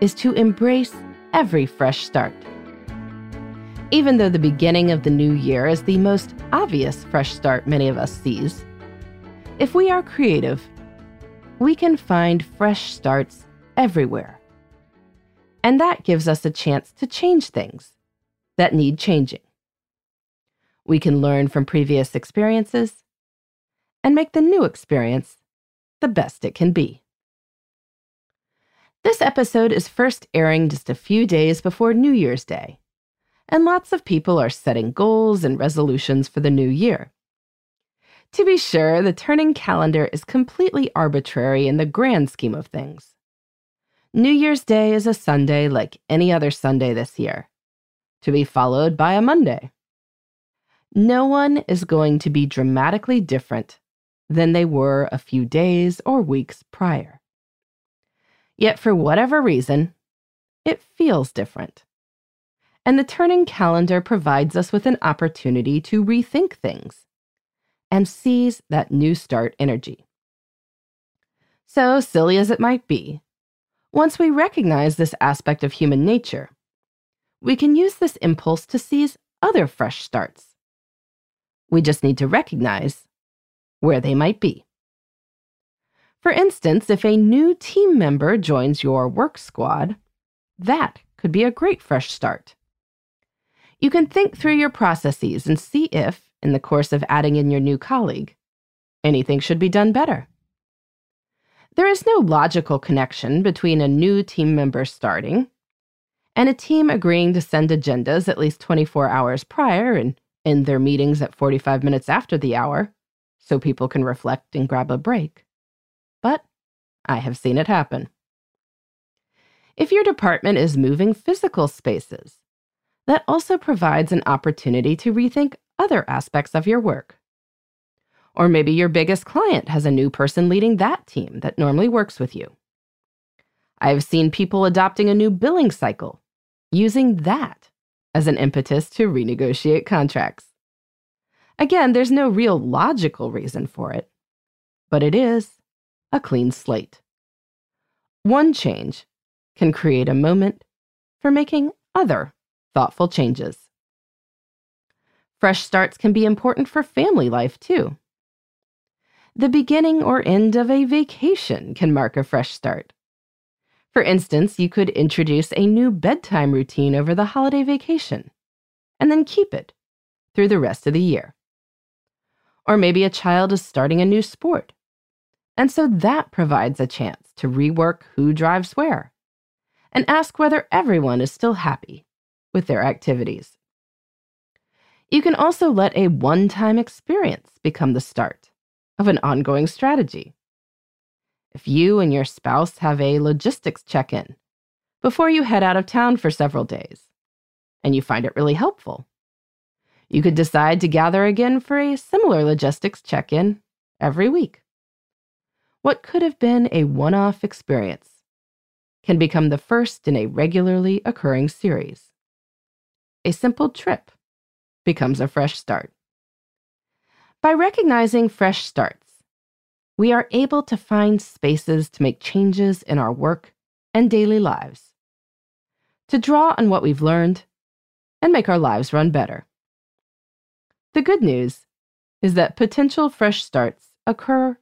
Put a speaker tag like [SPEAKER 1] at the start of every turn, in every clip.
[SPEAKER 1] is to embrace every fresh start. Even though the beginning of the new year is the most obvious fresh start many of us sees, if we are creative, we can find fresh starts everywhere. And that gives us a chance to change things that need changing. We can learn from previous experiences and make the new experience the best it can be. This episode is first airing just a few days before New Year's Day, and lots of people are setting goals and resolutions for the new year. To be sure, the turning calendar is completely arbitrary in the grand scheme of things. New Year's Day is a Sunday like any other Sunday this year, to be followed by a Monday. No one is going to be dramatically different than they were a few days or weeks prior. Yet, for whatever reason, it feels different. And the turning calendar provides us with an opportunity to rethink things and seize that new start energy. So, silly as it might be, once we recognize this aspect of human nature, we can use this impulse to seize other fresh starts. We just need to recognize where they might be. For instance, if a new team member joins your work squad, that could be a great fresh start. You can think through your processes and see if, in the course of adding in your new colleague, anything should be done better. There is no logical connection between a new team member starting and a team agreeing to send agendas at least 24 hours prior and end their meetings at 45 minutes after the hour so people can reflect and grab a break. But I have seen it happen. If your department is moving physical spaces, that also provides an opportunity to rethink other aspects of your work. Or maybe your biggest client has a new person leading that team that normally works with you. I've seen people adopting a new billing cycle, using that as an impetus to renegotiate contracts. Again, there's no real logical reason for it, but it is a clean slate. One change can create a moment for making other thoughtful changes. Fresh starts can be important for family life, too. The beginning or end of a vacation can mark a fresh start. For instance, you could introduce a new bedtime routine over the holiday vacation and then keep it through the rest of the year. Or maybe a child is starting a new sport. And so that provides a chance to rework who drives where and ask whether everyone is still happy with their activities. You can also let a one time experience become the start of an ongoing strategy. If you and your spouse have a logistics check in before you head out of town for several days, and you find it really helpful, you could decide to gather again for a similar logistics check in every week. What could have been a one off experience can become the first in a regularly occurring series. A simple trip becomes a fresh start. By recognizing fresh starts, we are able to find spaces to make changes in our work and daily lives, to draw on what we've learned and make our lives run better. The good news is that potential fresh starts occur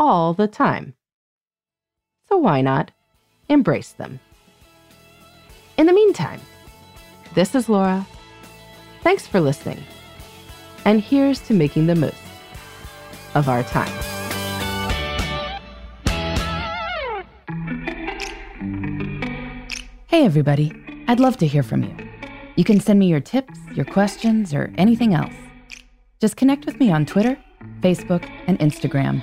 [SPEAKER 1] all the time. So why not embrace them?
[SPEAKER 2] In the meantime, this is Laura. Thanks for listening. And here's to making the most of our time.
[SPEAKER 1] Hey, everybody. I'd love to hear from you. You can send me your tips, your questions, or anything else. Just connect with me on Twitter, Facebook, and Instagram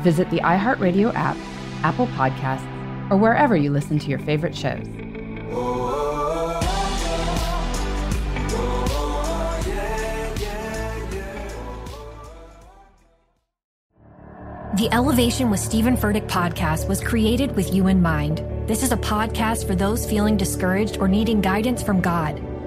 [SPEAKER 1] visit the iHeartRadio app, Apple Podcasts, or wherever you listen to your favorite shows.
[SPEAKER 3] The Elevation with Stephen Furtick podcast was created with you in mind. This is a podcast for those feeling discouraged or needing guidance from God.